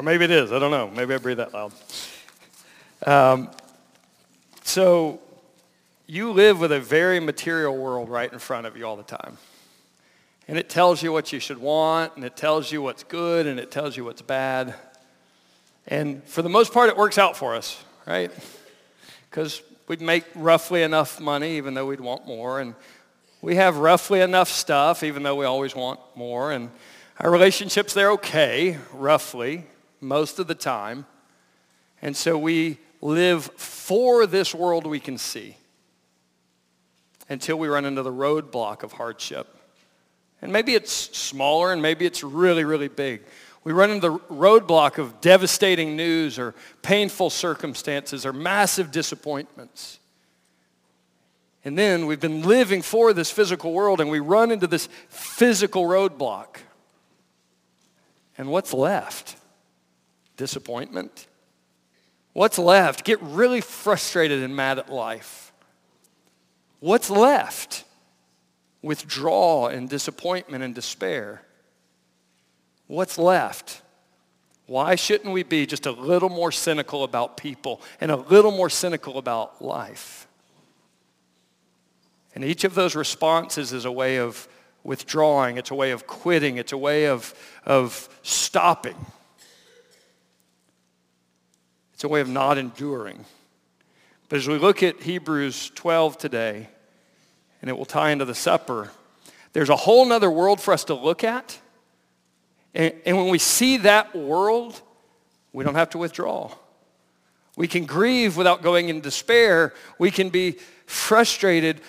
Or maybe it is. I don't know. Maybe I breathe that loud. Um, so you live with a very material world right in front of you all the time. And it tells you what you should want, and it tells you what's good, and it tells you what's bad. And for the most part, it works out for us, right? Because we'd make roughly enough money, even though we'd want more. And we have roughly enough stuff, even though we always want more. And our relationships, they're okay, roughly, most of the time. And so we live for this world we can see until we run into the roadblock of hardship. And maybe it's smaller and maybe it's really, really big. We run into the roadblock of devastating news or painful circumstances or massive disappointments. And then we've been living for this physical world and we run into this physical roadblock. And what's left? Disappointment? What's left? Get really frustrated and mad at life. What's left? Withdrawal and disappointment and despair. What's left? Why shouldn't we be just a little more cynical about people and a little more cynical about life? And each of those responses is a way of withdrawing. It's a way of quitting. It's a way of, of stopping. It's a way of not enduring. But as we look at Hebrews 12 today, and it will tie into the supper, there's a whole nother world for us to look at. And, and when we see that world, we don't have to withdraw. We can grieve without going in despair. We can be frustrated,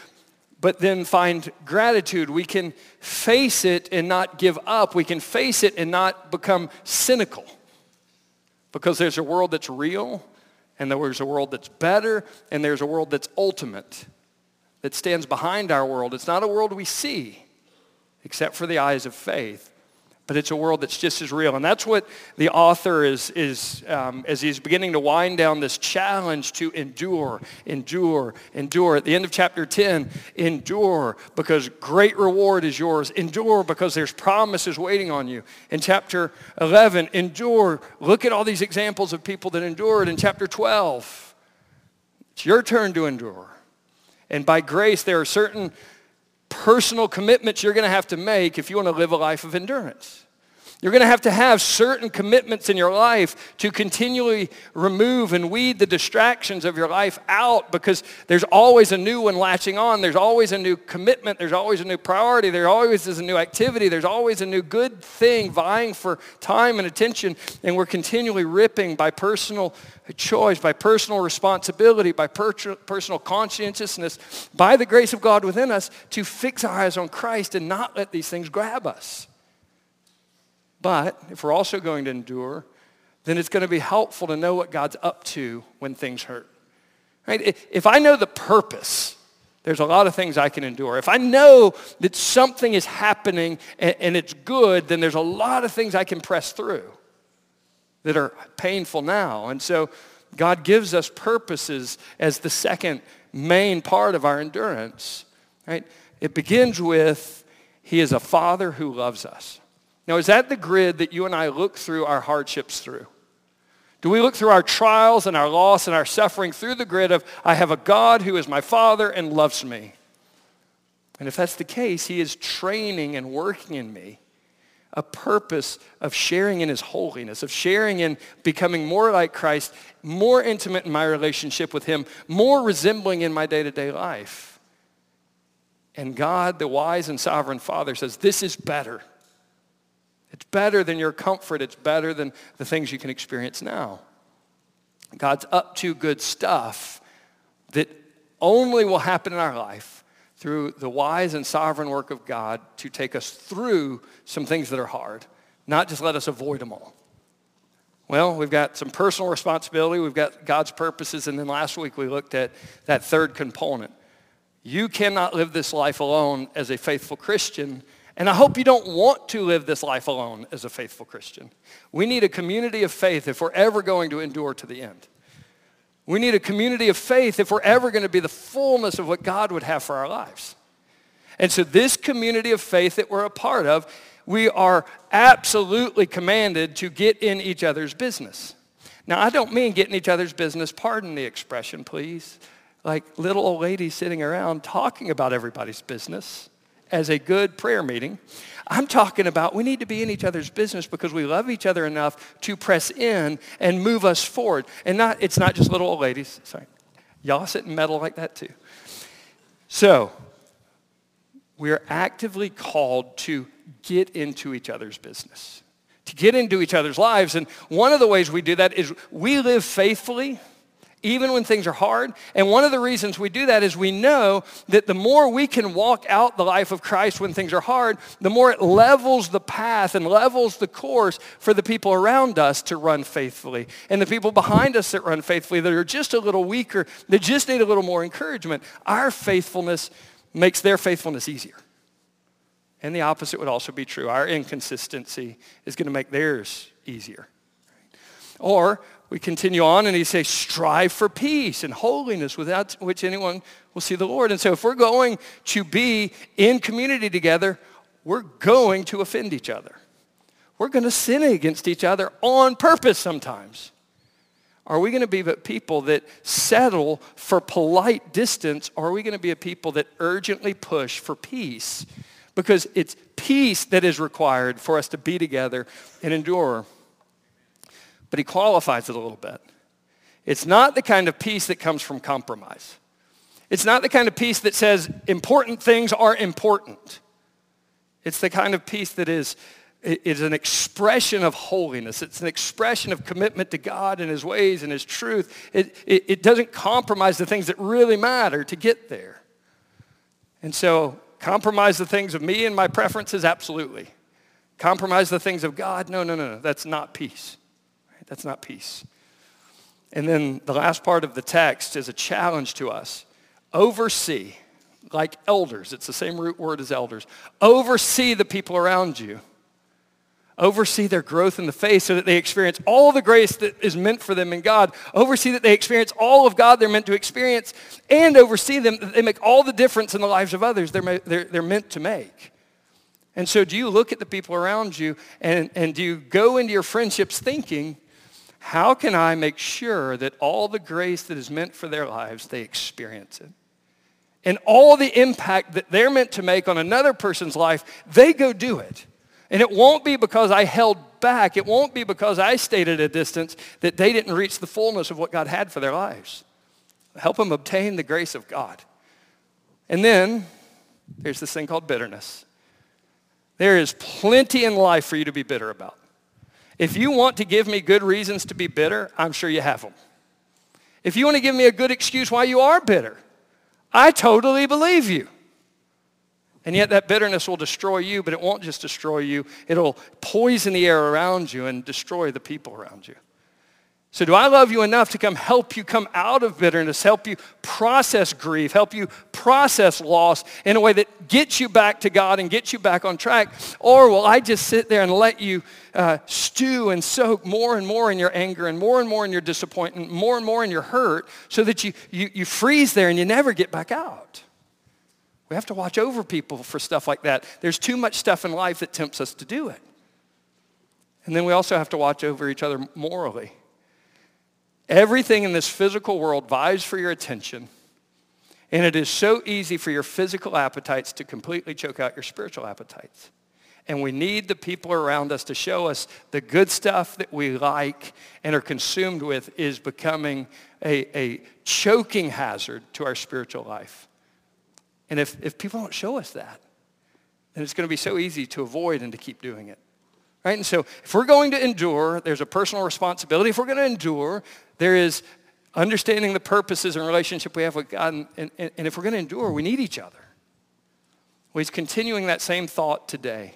but then find gratitude. We can face it and not give up. We can face it and not become cynical. Because there's a world that's real, and there's a world that's better, and there's a world that's ultimate, that stands behind our world. It's not a world we see, except for the eyes of faith but it's a world that's just as real. And that's what the author is, is um, as he's beginning to wind down this challenge to endure, endure, endure. At the end of chapter 10, endure because great reward is yours. Endure because there's promises waiting on you. In chapter 11, endure. Look at all these examples of people that endured. In chapter 12, it's your turn to endure. And by grace, there are certain personal commitments you're going to have to make if you want to live a life of endurance. You're going to have to have certain commitments in your life to continually remove and weed the distractions of your life out because there's always a new one latching on. There's always a new commitment. There's always a new priority. There always is a new activity. There's always a new good thing vying for time and attention. And we're continually ripping by personal choice, by personal responsibility, by per- personal conscientiousness, by the grace of God within us to fix our eyes on Christ and not let these things grab us. But if we're also going to endure, then it's going to be helpful to know what God's up to when things hurt. Right? If I know the purpose, there's a lot of things I can endure. If I know that something is happening and, and it's good, then there's a lot of things I can press through that are painful now. And so God gives us purposes as the second main part of our endurance. Right? It begins with He is a Father who loves us. Now, is that the grid that you and I look through our hardships through? Do we look through our trials and our loss and our suffering through the grid of, I have a God who is my Father and loves me? And if that's the case, he is training and working in me a purpose of sharing in his holiness, of sharing in becoming more like Christ, more intimate in my relationship with him, more resembling in my day-to-day life. And God, the wise and sovereign Father, says, this is better. It's better than your comfort. It's better than the things you can experience now. God's up to good stuff that only will happen in our life through the wise and sovereign work of God to take us through some things that are hard, not just let us avoid them all. Well, we've got some personal responsibility, we've got God's purposes, and then last week we looked at that third component. You cannot live this life alone as a faithful Christian and I hope you don't want to live this life alone as a faithful Christian. We need a community of faith if we're ever going to endure to the end. We need a community of faith if we're ever going to be the fullness of what God would have for our lives. And so this community of faith that we're a part of, we are absolutely commanded to get in each other's business. Now, I don't mean get in each other's business, pardon the expression, please, like little old ladies sitting around talking about everybody's business as a good prayer meeting. I'm talking about we need to be in each other's business because we love each other enough to press in and move us forward. And not, it's not just little old ladies. Sorry. Y'all sit in metal like that too. So, we are actively called to get into each other's business, to get into each other's lives. And one of the ways we do that is we live faithfully even when things are hard. And one of the reasons we do that is we know that the more we can walk out the life of Christ when things are hard, the more it levels the path and levels the course for the people around us to run faithfully. And the people behind us that run faithfully that are just a little weaker, that just need a little more encouragement, our faithfulness makes their faithfulness easier. And the opposite would also be true. Our inconsistency is going to make theirs easier. Or we continue on and he says, strive for peace and holiness without which anyone will see the Lord. And so if we're going to be in community together, we're going to offend each other. We're going to sin against each other on purpose sometimes. Are we going to be people that settle for polite distance or are we going to be a people that urgently push for peace? Because it's peace that is required for us to be together and endure but he qualifies it a little bit. It's not the kind of peace that comes from compromise. It's not the kind of peace that says important things are important. It's the kind of peace that is, is an expression of holiness. It's an expression of commitment to God and his ways and his truth. It, it, it doesn't compromise the things that really matter to get there. And so compromise the things of me and my preferences? Absolutely. Compromise the things of God? No, no, no, no. That's not peace. That's not peace. And then the last part of the text is a challenge to us. Oversee, like elders. It's the same root word as elders. Oversee the people around you. Oversee their growth in the faith so that they experience all the grace that is meant for them in God. Oversee that they experience all of God they're meant to experience. And oversee them that they make all the difference in the lives of others they're, they're, they're meant to make. And so do you look at the people around you and, and do you go into your friendships thinking, how can I make sure that all the grace that is meant for their lives, they experience it? And all the impact that they're meant to make on another person's life, they go do it. And it won't be because I held back. It won't be because I stayed at a distance that they didn't reach the fullness of what God had for their lives. Help them obtain the grace of God. And then there's this thing called bitterness. There is plenty in life for you to be bitter about. If you want to give me good reasons to be bitter, I'm sure you have them. If you want to give me a good excuse why you are bitter, I totally believe you. And yet that bitterness will destroy you, but it won't just destroy you. It'll poison the air around you and destroy the people around you. So do I love you enough to come help you come out of bitterness, help you process grief, help you process loss in a way that gets you back to God and gets you back on track? Or will I just sit there and let you uh, stew and soak more and more in your anger and more and more in your disappointment, more and more in your hurt so that you, you, you freeze there and you never get back out? We have to watch over people for stuff like that. There's too much stuff in life that tempts us to do it. And then we also have to watch over each other morally. Everything in this physical world vies for your attention. And it is so easy for your physical appetites to completely choke out your spiritual appetites. And we need the people around us to show us the good stuff that we like and are consumed with is becoming a, a choking hazard to our spiritual life. And if, if people don't show us that, then it's going to be so easy to avoid and to keep doing it. Right? And so if we're going to endure, there's a personal responsibility. If we're going to endure, there is understanding the purposes and relationship we have with God. And, and, and if we're going to endure, we need each other. Well, he's continuing that same thought today.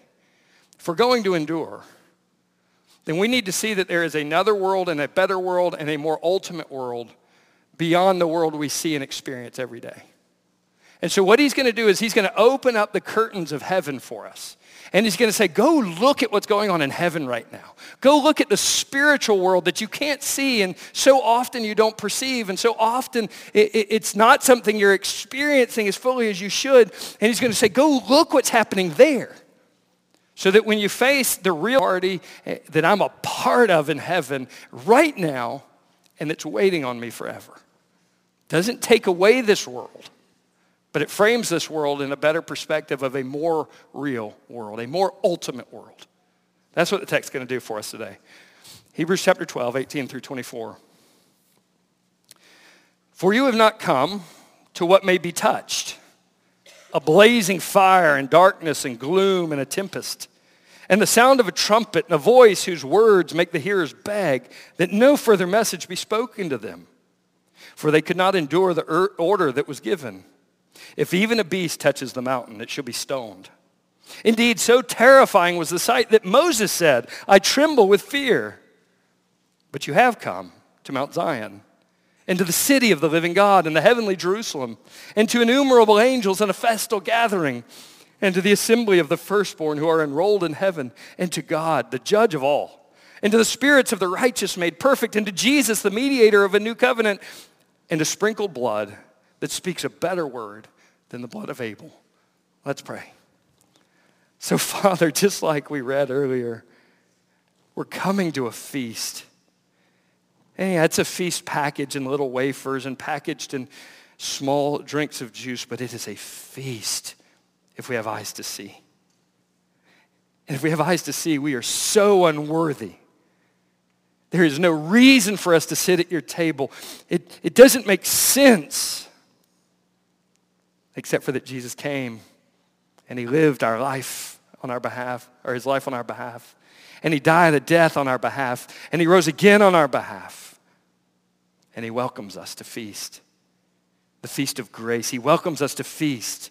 If we're going to endure, then we need to see that there is another world and a better world and a more ultimate world beyond the world we see and experience every day. And so what he's going to do is he's going to open up the curtains of heaven for us. And he's going to say, go look at what's going on in heaven right now. Go look at the spiritual world that you can't see and so often you don't perceive. And so often it, it, it's not something you're experiencing as fully as you should. And he's going to say, go look what's happening there. So that when you face the real party eh, that I'm a part of in heaven right now and that's waiting on me forever. Doesn't take away this world, but it frames this world in a better perspective of a more real world, a more ultimate world. That's what the text is going to do for us today. Hebrews chapter 12, 18 through 24. For you have not come to what may be touched, a blazing fire and darkness and gloom and a tempest, and the sound of a trumpet and a voice whose words make the hearers beg that no further message be spoken to them. For they could not endure the er, order that was given. If even a beast touches the mountain, it shall be stoned. Indeed, so terrifying was the sight that Moses said, I tremble with fear. But you have come to Mount Zion, and to the city of the living God, and the heavenly Jerusalem, and to innumerable angels and a festal gathering, and to the assembly of the firstborn who are enrolled in heaven, and to God, the judge of all, and to the spirits of the righteous made perfect, and to Jesus, the mediator of a new covenant, and to sprinkle blood that speaks a better word than the blood of Abel. Let's pray. So, Father, just like we read earlier, we're coming to a feast. Hey, it's a feast packaged in little wafers and packaged in small drinks of juice, but it is a feast if we have eyes to see. And if we have eyes to see, we are so unworthy. There is no reason for us to sit at your table. It, it doesn't make sense except for that Jesus came and he lived our life on our behalf, or his life on our behalf. And he died a death on our behalf. And he rose again on our behalf and he welcomes us to feast. The feast of grace. He welcomes us to feast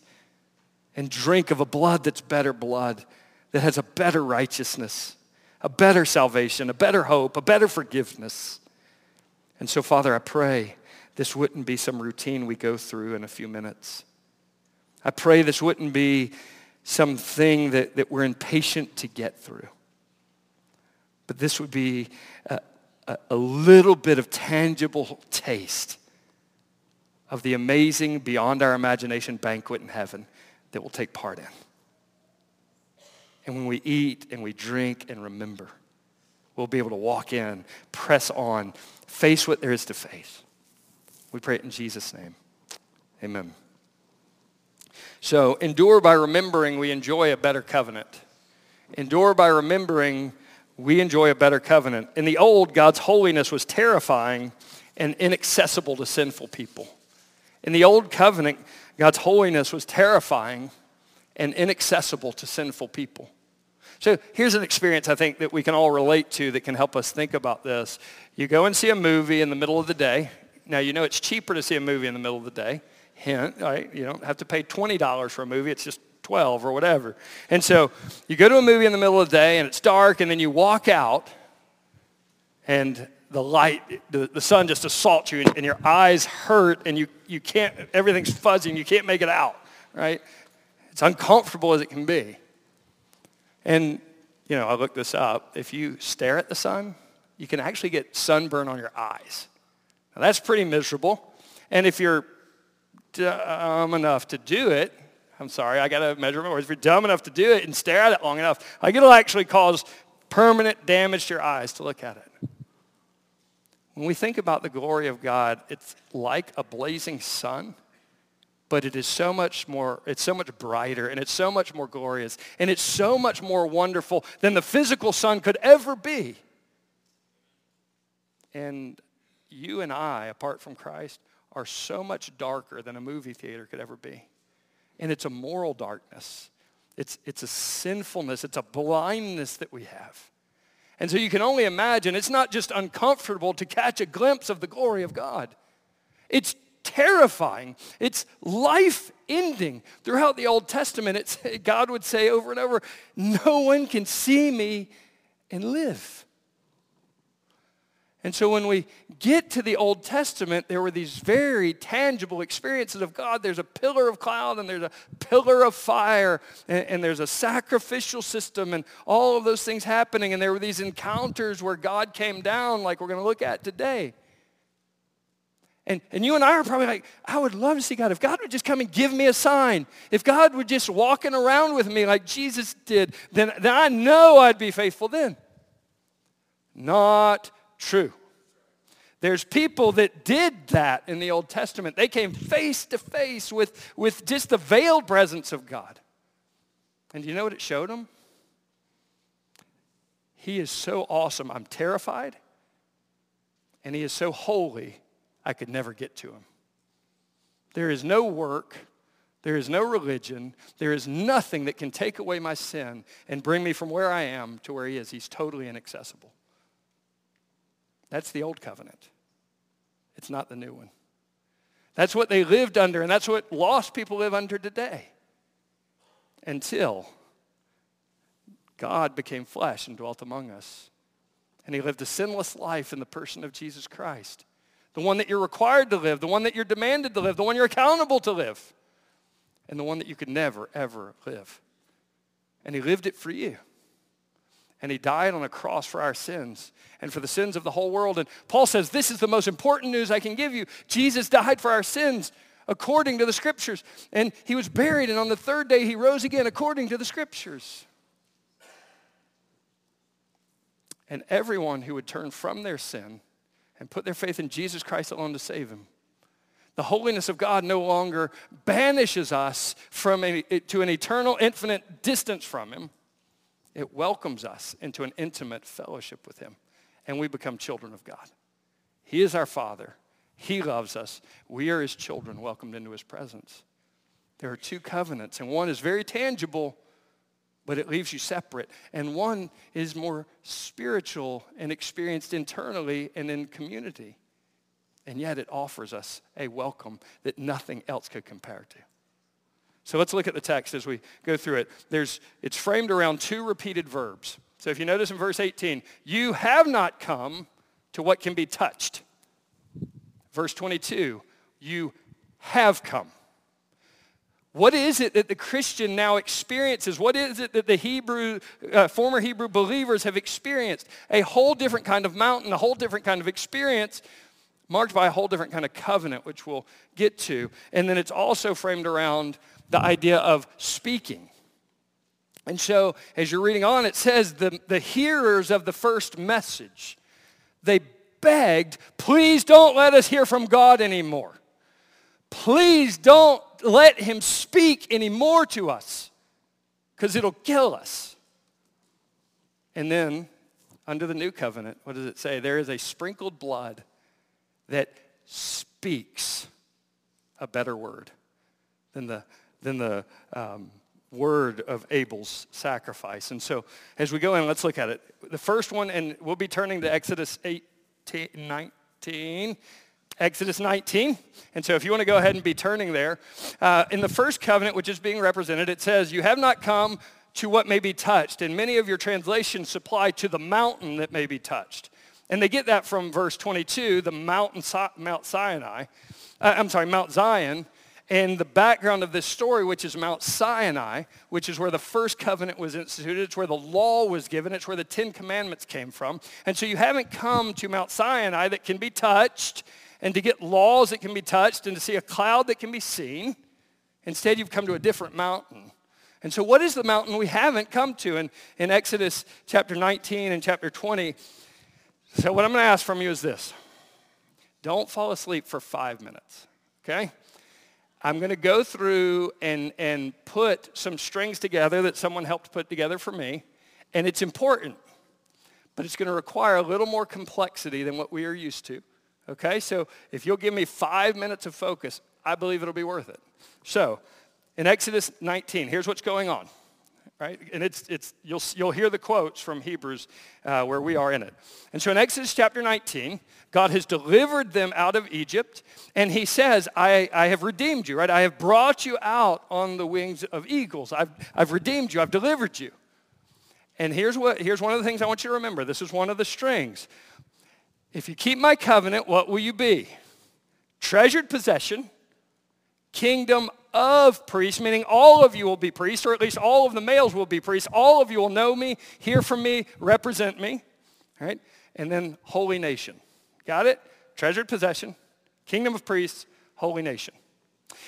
and drink of a blood that's better blood, that has a better righteousness, a better salvation, a better hope, a better forgiveness. And so, Father, I pray this wouldn't be some routine we go through in a few minutes. I pray this wouldn't be something that, that we're impatient to get through. But this would be a, a little bit of tangible taste of the amazing, beyond our imagination banquet in heaven that we'll take part in. And when we eat and we drink and remember, we'll be able to walk in, press on, face what there is to face. We pray it in Jesus' name. Amen. So, endure by remembering we enjoy a better covenant. Endure by remembering we enjoy a better covenant. In the old, God's holiness was terrifying and inaccessible to sinful people. In the old covenant, God's holiness was terrifying and inaccessible to sinful people. So here's an experience I think that we can all relate to that can help us think about this. You go and see a movie in the middle of the day. Now, you know it's cheaper to see a movie in the middle of the day. Hint, right? You don't have to pay $20 for a movie. It's just 12 or whatever. And so you go to a movie in the middle of the day and it's dark and then you walk out and the light, the, the sun just assaults you and, and your eyes hurt and you, you can't, everything's fuzzy and you can't make it out, right? It's uncomfortable as it can be. And, you know, I looked this up. If you stare at the sun, you can actually get sunburn on your eyes. Now, that's pretty miserable. And if you're dumb enough to do it, I'm sorry, I got to measure my words. If you're dumb enough to do it and stare at it long enough, like it'll actually cause permanent damage to your eyes to look at it. When we think about the glory of God, it's like a blazing sun, but it is so much more, it's so much brighter, and it's so much more glorious, and it's so much more wonderful than the physical sun could ever be. And you and I, apart from Christ, are so much darker than a movie theater could ever be and it's a moral darkness. It's, it's a sinfulness. It's a blindness that we have. And so you can only imagine it's not just uncomfortable to catch a glimpse of the glory of God. It's terrifying. It's life-ending. Throughout the Old Testament, God would say over and over, no one can see me and live. And so when we get to the Old Testament, there were these very tangible experiences of God. There's a pillar of cloud and there's a pillar of fire and, and, there's a sacrificial system and all of those things happening. And there were these encounters where God came down like we're going to look at today. And, and you and I are probably like, I would love to see God. If God would just come and give me a sign, if God would just walking around with me like Jesus did, then, then I know I'd be faithful then. Not true. There's people that did that in the Old Testament. They came face to face with, with just the veiled presence of God. And do you know what it showed them? He is so awesome, I'm terrified. And he is so holy, I could never get to him. There is no work, there is no religion, there is nothing that can take away my sin and bring me from where I am to where he is. He's totally inaccessible. That's the old covenant. It's not the new one. That's what they lived under, and that's what lost people live under today. Until God became flesh and dwelt among us. And he lived a sinless life in the person of Jesus Christ the one that you're required to live, the one that you're demanded to live, the one you're accountable to live, and the one that you could never, ever live. And he lived it for you. And he died on a cross for our sins and for the sins of the whole world. And Paul says, this is the most important news I can give you. Jesus died for our sins according to the scriptures. And he was buried, and on the third day he rose again according to the scriptures. And everyone who would turn from their sin and put their faith in Jesus Christ alone to save him. The holiness of God no longer banishes us from a, to an eternal, infinite distance from him. It welcomes us into an intimate fellowship with him, and we become children of God. He is our Father. He loves us. We are his children welcomed into his presence. There are two covenants, and one is very tangible, but it leaves you separate. And one is more spiritual and experienced internally and in community. And yet it offers us a welcome that nothing else could compare to. So let's look at the text as we go through it. There's, it's framed around two repeated verbs. So if you notice in verse 18, you have not come to what can be touched. Verse 22, you have come. What is it that the Christian now experiences? What is it that the Hebrew, uh, former Hebrew believers have experienced? A whole different kind of mountain, a whole different kind of experience marked by a whole different kind of covenant, which we'll get to. And then it's also framed around the idea of speaking. And so as you're reading on, it says the, the hearers of the first message, they begged, please don't let us hear from God anymore. Please don't let him speak anymore to us because it'll kill us. And then, under the new covenant, what does it say? There is a sprinkled blood that speaks a better word than the, than the um, word of Abel's sacrifice. And so as we go in, let's look at it. The first one, and we'll be turning to Exodus 18, 19. Exodus 19. And so if you want to go ahead and be turning there, uh, in the first covenant, which is being represented, it says, you have not come to what may be touched. And many of your translations supply to the mountain that may be touched. And they get that from verse 22, the mountain, Mount Sinai. Uh, I'm sorry, Mount Zion. And the background of this story, which is Mount Sinai, which is where the first covenant was instituted, it's where the law was given, it's where the Ten Commandments came from. And so you haven't come to Mount Sinai that can be touched and to get laws that can be touched and to see a cloud that can be seen. Instead, you've come to a different mountain. And so what is the mountain we haven't come to? In, in Exodus chapter 19 and chapter 20, so what I'm going to ask from you is this. Don't fall asleep for five minutes, okay? I'm going to go through and, and put some strings together that someone helped put together for me. And it's important, but it's going to require a little more complexity than what we are used to. Okay, so if you'll give me five minutes of focus, I believe it'll be worth it. So, in Exodus 19, here's what's going on. Right? And it's, it's, you'll, you'll hear the quotes from Hebrews uh, where we are in it. And so in Exodus chapter 19, God has delivered them out of Egypt, and he says, I, I have redeemed you, right? I have brought you out on the wings of eagles. I've, I've redeemed you. I've delivered you. And here's, what, here's one of the things I want you to remember. This is one of the strings. If you keep my covenant, what will you be? Treasured possession, kingdom of priests, meaning all of you will be priests, or at least all of the males will be priests. All of you will know me, hear from me, represent me. All right? And then holy nation. Got it? Treasured possession, Kingdom of priests, holy nation.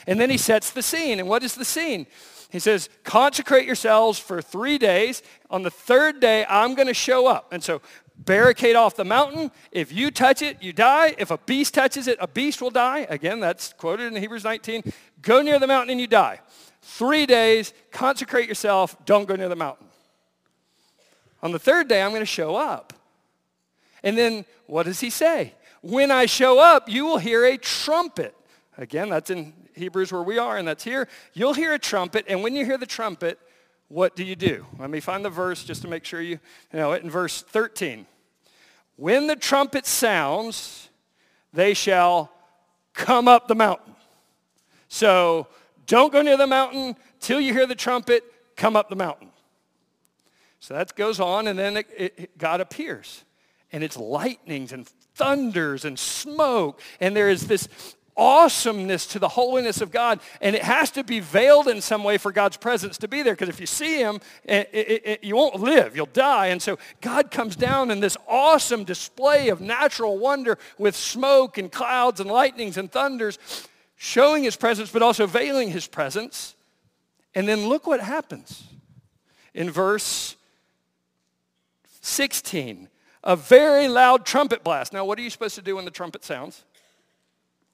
And then he sets the scene. And what is the scene? He says, consecrate yourselves for three days. On the third day, I'm going to show up. And so barricade off the mountain. If you touch it, you die. If a beast touches it, a beast will die. Again, that's quoted in Hebrews 19. Go near the mountain and you die. Three days, consecrate yourself. Don't go near the mountain. On the third day, I'm going to show up. And then what does he say? When I show up, you will hear a trumpet. Again, that's in Hebrews where we are, and that's here. You'll hear a trumpet, and when you hear the trumpet, what do you do? Let me find the verse just to make sure you, know it. In verse 13, when the trumpet sounds, they shall come up the mountain. So don't go near the mountain till you hear the trumpet, come up the mountain. So that goes on, and then it, it, God appears. And it's lightnings and thunders and smoke. And there is this awesomeness to the holiness of God. And it has to be veiled in some way for God's presence to be there. Because if you see him, it, it, it, you won't live. You'll die. And so God comes down in this awesome display of natural wonder with smoke and clouds and lightnings and thunders, showing his presence, but also veiling his presence. And then look what happens in verse 16, a very loud trumpet blast. Now, what are you supposed to do when the trumpet sounds?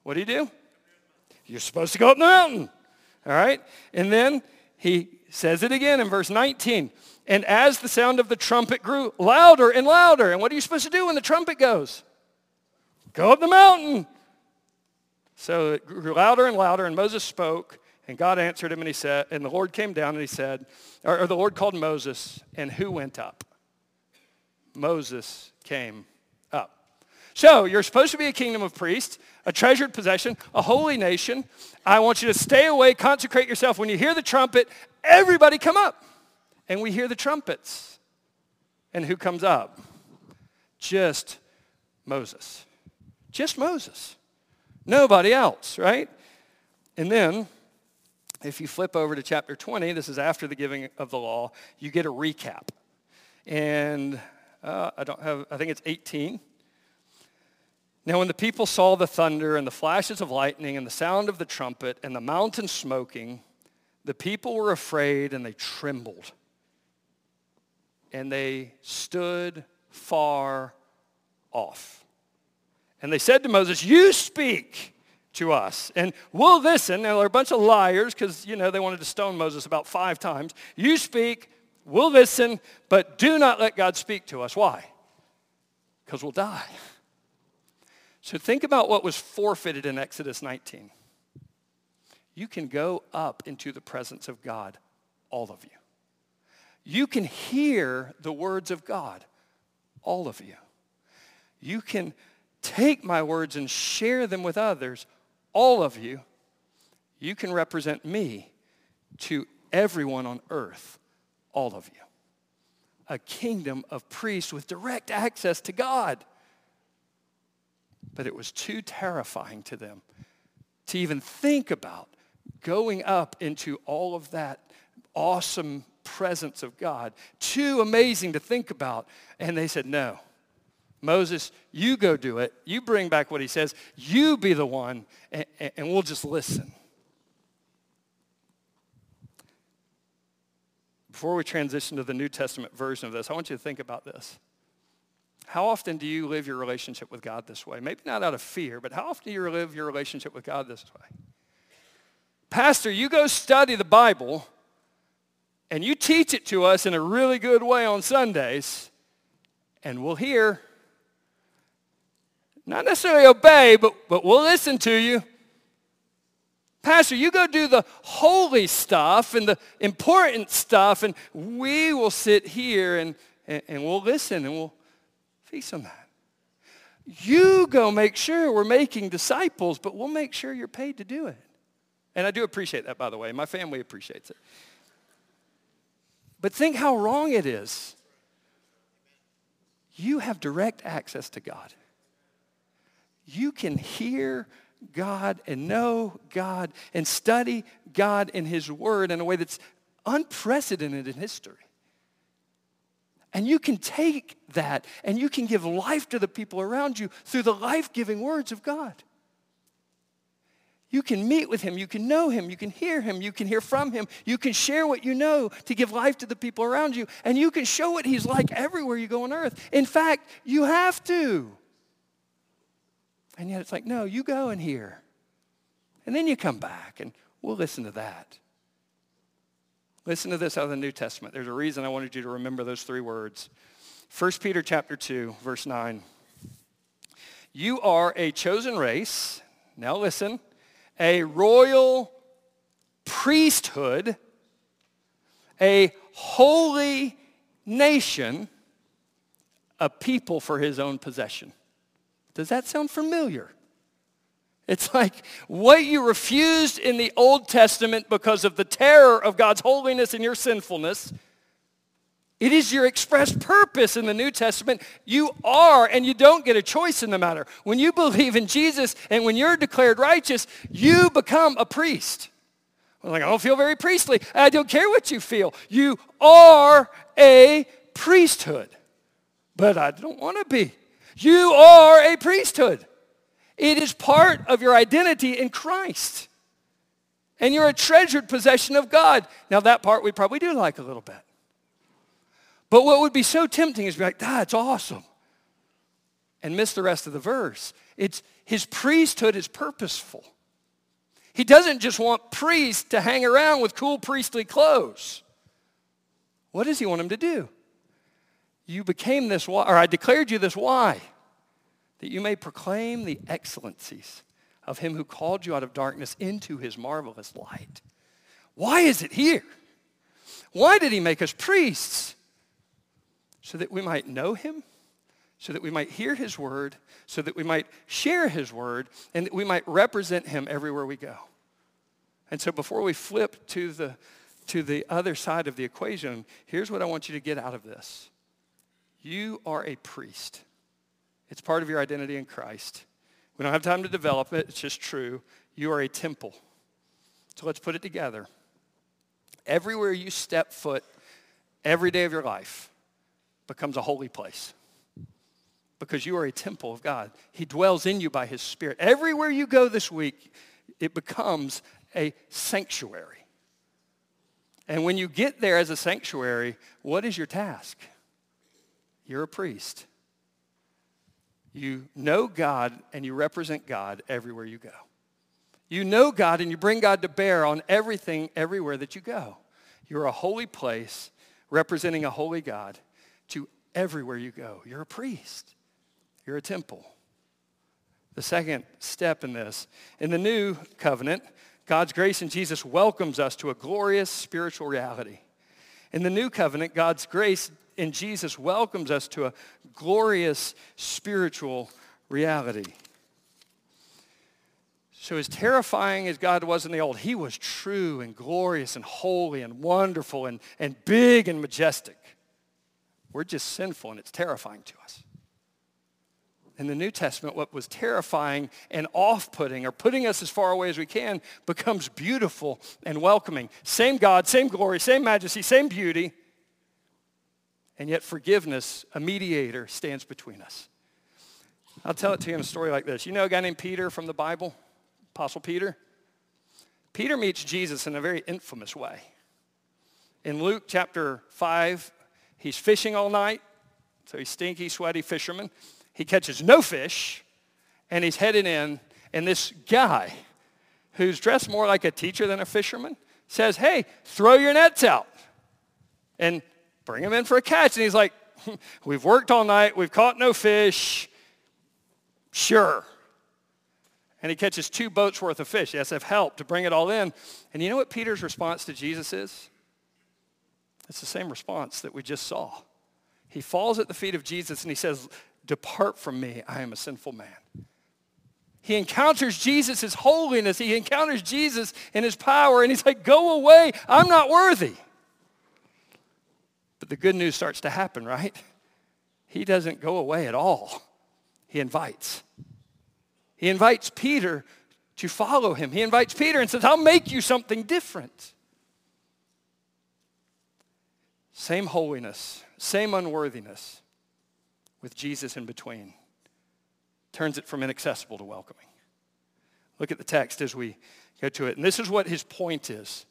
What do you do? You're supposed to go up the mountain. All right? And then he says it again in verse 19. And as the sound of the trumpet grew louder and louder, and what are you supposed to do when the trumpet goes? Go up the mountain. So it grew louder and louder, and Moses spoke, and God answered him, and he said, and the Lord came down, and he said, or, or the Lord called Moses, and who went up? Moses came up. So you're supposed to be a kingdom of priests, a treasured possession, a holy nation. I want you to stay away, consecrate yourself. When you hear the trumpet, everybody come up. And we hear the trumpets. And who comes up? Just Moses. Just Moses. Nobody else, right? And then, if you flip over to chapter 20, this is after the giving of the law, you get a recap. And uh, I don't have, I think it's 18. Now when the people saw the thunder and the flashes of lightning and the sound of the trumpet and the mountain smoking, the people were afraid and they trembled. And they stood far off. And they said to Moses, you speak to us and we'll listen. Now they're a bunch of liars because, you know, they wanted to stone Moses about five times. You speak, We'll listen, but do not let God speak to us. Why? Because we'll die. So think about what was forfeited in Exodus 19. You can go up into the presence of God, all of you. You can hear the words of God, all of you. You can take my words and share them with others, all of you. You can represent me to everyone on earth, all of you. A kingdom of priests with direct access to God. But it was too terrifying to them to even think about going up into all of that awesome presence of God. Too amazing to think about. And they said, no. Moses, you go do it. You bring back what he says. You be the one, and, and we'll just listen. Before we transition to the New Testament version of this, I want you to think about this. How often do you live your relationship with God this way? Maybe not out of fear, but how often do you live your relationship with God this way? Pastor, you go study the Bible and you teach it to us in a really good way on Sundays, and we'll hear. Not necessarily obey, but, but we'll listen to you. Pastor, you go do the holy stuff and the important stuff, and we will sit here and, and, and we'll listen and we'll feast on that. You go make sure we're making disciples, but we'll make sure you're paid to do it. And I do appreciate that, by the way. My family appreciates it. But think how wrong it is. You have direct access to God. You can hear God and know God and study God in His Word in a way that's unprecedented in history. And you can take that and you can give life to the people around you through the life giving words of God. You can meet with him. You can know him. You can hear him. You can hear from him. You can share what you know to give life to the people around you. And you can show what he's like everywhere you go on earth. In fact, you have to. And yet it's like, no, you go and hear. And then you come back and we'll listen to that. Listen to this out of the New Testament. There's a reason I wanted you to remember those three words. 1 Peter chapter 2, verse 9. You are a chosen race. Now listen a royal priesthood, a holy nation, a people for his own possession. Does that sound familiar? It's like what you refused in the Old Testament because of the terror of God's holiness and your sinfulness it is your expressed purpose in the New Testament. You are, and you don't get a choice in the matter. When you believe in Jesus and when you're declared righteous, you become a priest. I'm like, I don't feel very priestly. I don't care what you feel. You are a priesthood. But I don't want to be. You are a priesthood. It is part of your identity in Christ. And you're a treasured possession of God. Now that part we probably do like a little bit. But what would be so tempting is be like, that's awesome. And miss the rest of the verse. It's his priesthood is purposeful. He doesn't just want priests to hang around with cool priestly clothes. What does he want them to do? You became this, or I declared you this why? That you may proclaim the excellencies of him who called you out of darkness into his marvelous light. Why is it here? Why did he make us priests? so that we might know him, so that we might hear his word, so that we might share his word, and that we might represent him everywhere we go. And so before we flip to the, to the other side of the equation, here's what I want you to get out of this. You are a priest. It's part of your identity in Christ. We don't have time to develop it. It's just true. You are a temple. So let's put it together. Everywhere you step foot every day of your life, becomes a holy place because you are a temple of God. He dwells in you by his spirit. Everywhere you go this week, it becomes a sanctuary. And when you get there as a sanctuary, what is your task? You're a priest. You know God and you represent God everywhere you go. You know God and you bring God to bear on everything everywhere that you go. You're a holy place representing a holy God to everywhere you go. You're a priest. You're a temple. The second step in this, in the new covenant, God's grace in Jesus welcomes us to a glorious spiritual reality. In the new covenant, God's grace in Jesus welcomes us to a glorious spiritual reality. So as terrifying as God was in the old, he was true and glorious and holy and wonderful and, and big and majestic. We're just sinful and it's terrifying to us. In the New Testament, what was terrifying and off-putting or putting us as far away as we can becomes beautiful and welcoming. Same God, same glory, same majesty, same beauty. And yet forgiveness, a mediator, stands between us. I'll tell it to you in a story like this. You know a guy named Peter from the Bible? Apostle Peter? Peter meets Jesus in a very infamous way. In Luke chapter 5, He's fishing all night, so he's stinky, sweaty fisherman. He catches no fish, and he's headed in, and this guy, who's dressed more like a teacher than a fisherman, says, hey, throw your nets out and bring him in for a catch. And he's like, we've worked all night, we've caught no fish. Sure. And he catches two boats worth of fish. Yes, have helped to bring it all in. And you know what Peter's response to Jesus is? It's the same response that we just saw. He falls at the feet of Jesus and he says, depart from me, I am a sinful man. He encounters Jesus' holiness. He encounters Jesus in his power and he's like, go away, I'm not worthy. But the good news starts to happen, right? He doesn't go away at all. He invites. He invites Peter to follow him. He invites Peter and says, I'll make you something different. Same holiness, same unworthiness with Jesus in between. Turns it from inaccessible to welcoming. Look at the text as we go to it. And this is what his point is.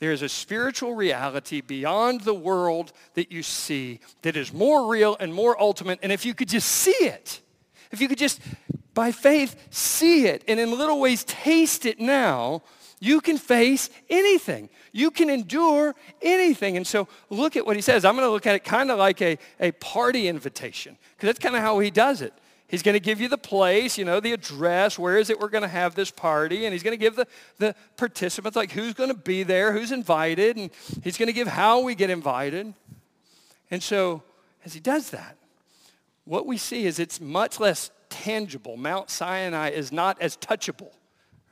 There is a spiritual reality beyond the world that you see that is more real and more ultimate. And if you could just see it, if you could just, by faith, see it and in little ways taste it now, you can face anything. You can endure anything. And so look at what he says. I'm going to look at it kind of like a, a party invitation because that's kind of how he does it. He's going to give you the place, you know, the address, where is it we're going to have this party, and he's going to give the, the participants, like who's going to be there, who's invited, and he's going to give how we get invited. And so as he does that, what we see is it's much less tangible. Mount Sinai is not as touchable,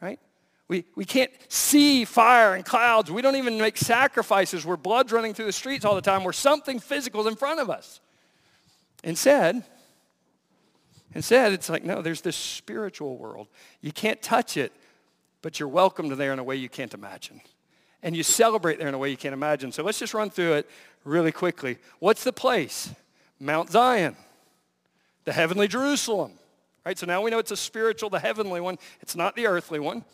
right? We, we can't see fire and clouds. We don't even make sacrifices where blood's running through the streets all the time, where something physical in front of us. Instead, Instead, it's like, no, there's this spiritual world. You can't touch it, but you're welcomed there in a way you can't imagine. And you celebrate there in a way you can't imagine. So let's just run through it really quickly. What's the place? Mount Zion, the heavenly Jerusalem. Right? So now we know it's a spiritual, the heavenly one. It's not the earthly one.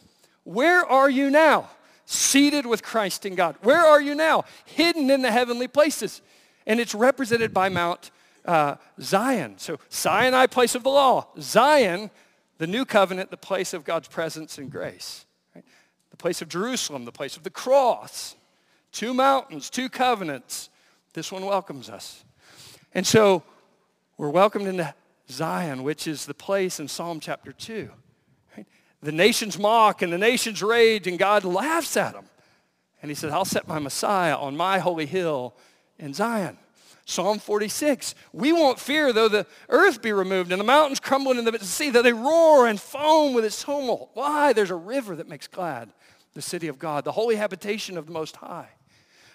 Where are you now? Seated with Christ in God. Where are you now? Hidden in the heavenly places. And it's represented by Mount uh, Zion. So Sinai, place of the law. Zion, the new covenant, the place of God's presence and grace. Right? The place of Jerusalem, the place of the cross. Two mountains, two covenants. This one welcomes us. And so we're welcomed into Zion, which is the place in Psalm chapter 2. Right? The nations mock and the nations rage, and God laughs at them. And he says, I'll set my Messiah on my holy hill in Zion. Psalm 46. We won't fear though the earth be removed and the mountains crumble into the sea, though they roar and foam with its tumult. Why? There's a river that makes glad the city of God, the holy habitation of the Most High.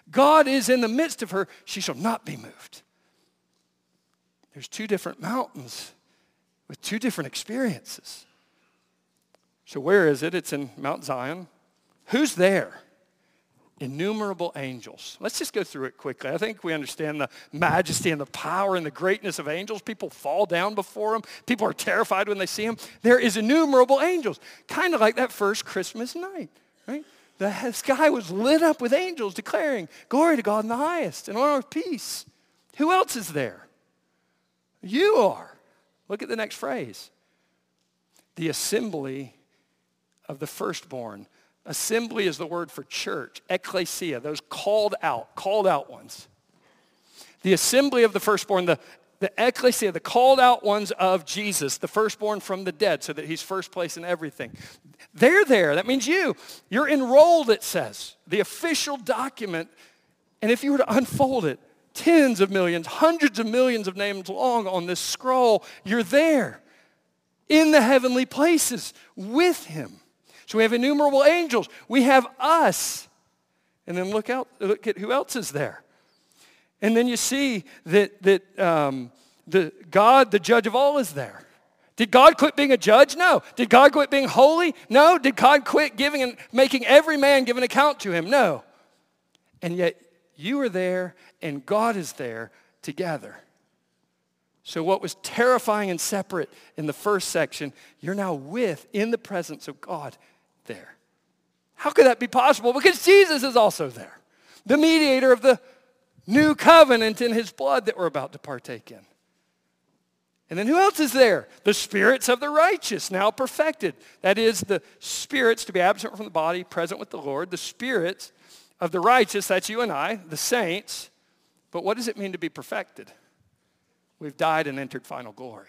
God is in the midst of her. She shall not be moved. There's two different mountains with two different experiences. So where is it? It's in Mount Zion. Who's there? Innumerable angels. Let's just go through it quickly. I think we understand the majesty and the power and the greatness of angels. People fall down before them. People are terrified when they see them. There is innumerable angels, kind of like that first Christmas night, right? The sky was lit up with angels declaring, glory to God in the highest and on earth peace. Who else is there? You are. Look at the next phrase. The assembly of the firstborn Assembly is the word for church, ecclesia, those called out, called out ones. The assembly of the firstborn, the, the ecclesia, the called out ones of Jesus, the firstborn from the dead, so that he's first place in everything. They're there. That means you. You're enrolled, it says. The official document. And if you were to unfold it, tens of millions, hundreds of millions of names long on this scroll, you're there in the heavenly places with him. So we have innumerable angels. We have us. And then look out, look at who else is there. And then you see that, that um, the God, the judge of all, is there. Did God quit being a judge? No. Did God quit being holy? No. Did God quit giving and making every man give an account to him? No. And yet you are there and God is there together. So what was terrifying and separate in the first section, you're now with in the presence of God there. How could that be possible? Because Jesus is also there, the mediator of the new covenant in his blood that we're about to partake in. And then who else is there? The spirits of the righteous, now perfected. That is, the spirits to be absent from the body, present with the Lord. The spirits of the righteous, that's you and I, the saints. But what does it mean to be perfected? We've died and entered final glory.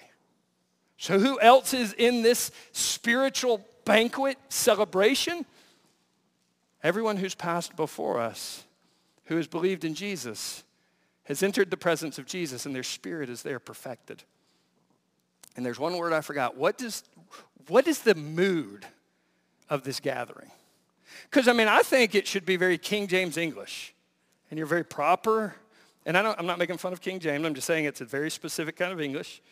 So who else is in this spiritual banquet celebration? Everyone who's passed before us, who has believed in Jesus, has entered the presence of Jesus and their spirit is there perfected. And there's one word I forgot. What, does, what is the mood of this gathering? Because, I mean, I think it should be very King James English. And you're very proper. And I am not making fun of King James. I'm just saying it's a very specific kind of English.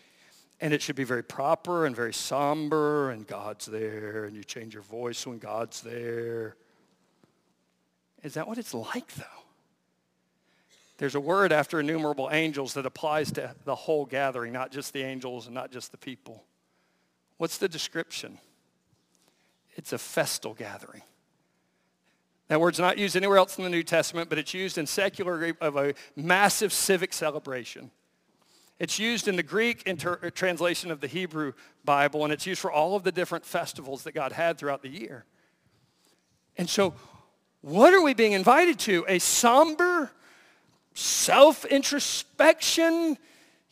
And it should be very proper and very somber, and God's there, and you change your voice when God's there. Is that what it's like, though? There's a word after innumerable angels that applies to the whole gathering, not just the angels and not just the people. What's the description? It's a festal gathering. That word's not used anywhere else in the New Testament, but it's used in secular of a massive civic celebration. It's used in the Greek inter- uh, translation of the Hebrew Bible, and it's used for all of the different festivals that God had throughout the year. And so, what are we being invited to? A somber, self-introspection,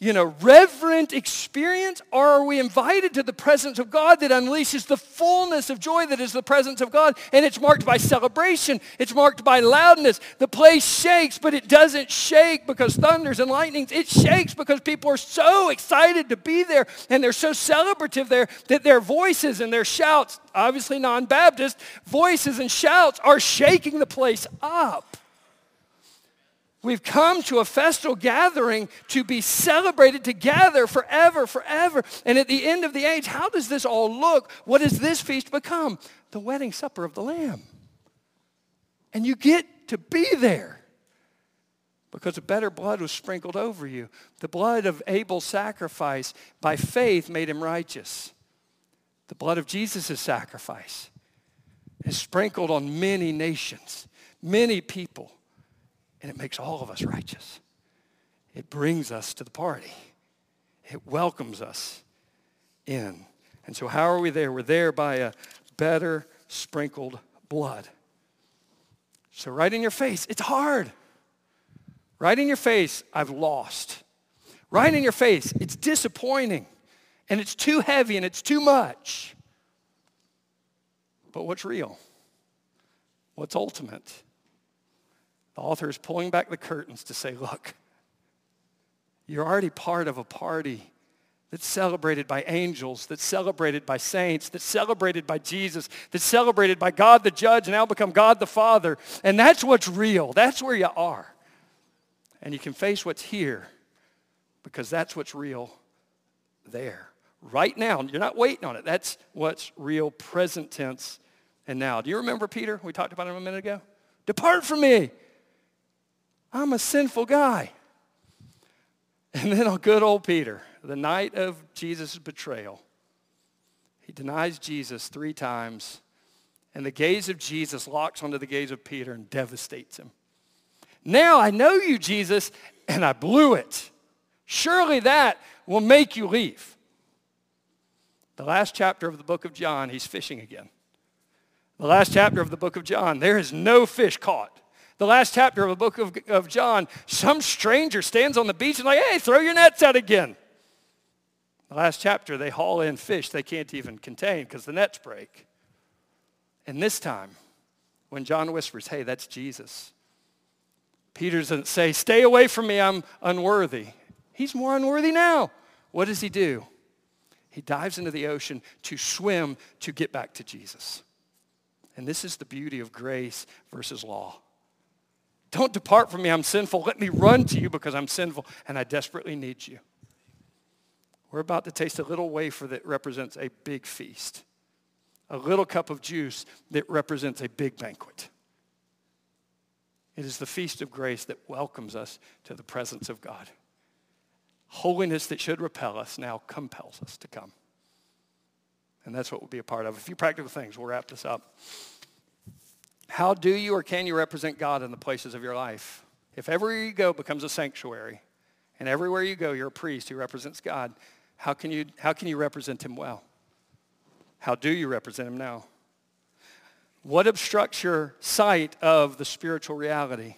you know, reverent experience? Or are we invited to the presence of God that unleashes the fullness of joy that is the presence of God? And it's marked by celebration. It's marked by loudness. The place shakes, but it doesn't shake because thunders and lightnings. It shakes because people are so excited to be there and they're so celebrative there that their voices and their shouts, obviously non-Baptist, voices and shouts are shaking the place up. We've come to a festal gathering to be celebrated together forever, forever. And at the end of the age, how does this all look? What does this feast become? The wedding supper of the Lamb. And you get to be there because a better blood was sprinkled over you. The blood of Abel's sacrifice by faith made him righteous. The blood of Jesus' sacrifice is sprinkled on many nations, many people and it makes all of us righteous. It brings us to the party. It welcomes us in. And so how are we there? We're there by a better sprinkled blood. So right in your face, it's hard. Right in your face, I've lost. Right in your face, it's disappointing. And it's too heavy and it's too much. But what's real? What's ultimate? The author is pulling back the curtains to say, look, you're already part of a party that's celebrated by angels, that's celebrated by saints, that's celebrated by Jesus, that's celebrated by God the judge, and now become God the Father. And that's what's real. That's where you are. And you can face what's here because that's what's real there. Right now. You're not waiting on it. That's what's real present tense and now. Do you remember Peter? We talked about him a minute ago. Depart from me. I'm a sinful guy. And then on good old Peter, the night of Jesus' betrayal, he denies Jesus three times, and the gaze of Jesus locks onto the gaze of Peter and devastates him. Now I know you, Jesus, and I blew it. Surely that will make you leave. The last chapter of the book of John, he's fishing again. The last chapter of the book of John, there is no fish caught. The last chapter of the book of, of John, some stranger stands on the beach and like, hey, throw your nets out again. The last chapter, they haul in fish they can't even contain because the nets break. And this time, when John whispers, hey, that's Jesus, Peter doesn't say, stay away from me, I'm unworthy. He's more unworthy now. What does he do? He dives into the ocean to swim to get back to Jesus. And this is the beauty of grace versus law. Don't depart from me, I'm sinful. Let me run to you because I'm sinful and I desperately need you. We're about to taste a little wafer that represents a big feast, a little cup of juice that represents a big banquet. It is the feast of grace that welcomes us to the presence of God. Holiness that should repel us now compels us to come. And that's what we'll be a part of. A few practical things. We'll wrap this up. How do you or can you represent God in the places of your life? If everywhere you go becomes a sanctuary, and everywhere you go you're a priest who represents God, how can you, how can you represent him well? How do you represent him now? What obstructs your sight of the spiritual reality?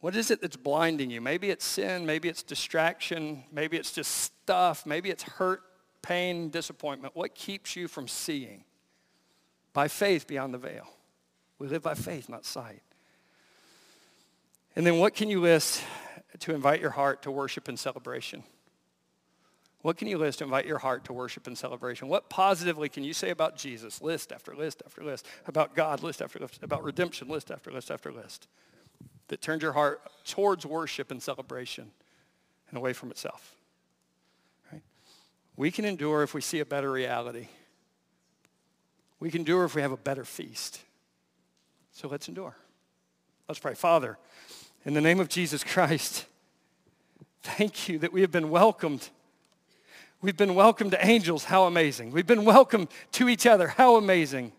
What is it that's blinding you? Maybe it's sin, maybe it's distraction, maybe it's just stuff, maybe it's hurt, pain, disappointment. What keeps you from seeing? By faith beyond the veil. We live by faith, not sight. And then what can you list to invite your heart to worship and celebration? What can you list to invite your heart to worship and celebration? What positively can you say about Jesus? List after list after list. About God, list after list. About redemption, list after list after list. That turns your heart towards worship and celebration and away from itself. Right? We can endure if we see a better reality. We can endure if we have a better feast. So let's endure. Let's pray. Father, in the name of Jesus Christ, thank you that we have been welcomed. We've been welcomed to angels. How amazing. We've been welcomed to each other. How amazing.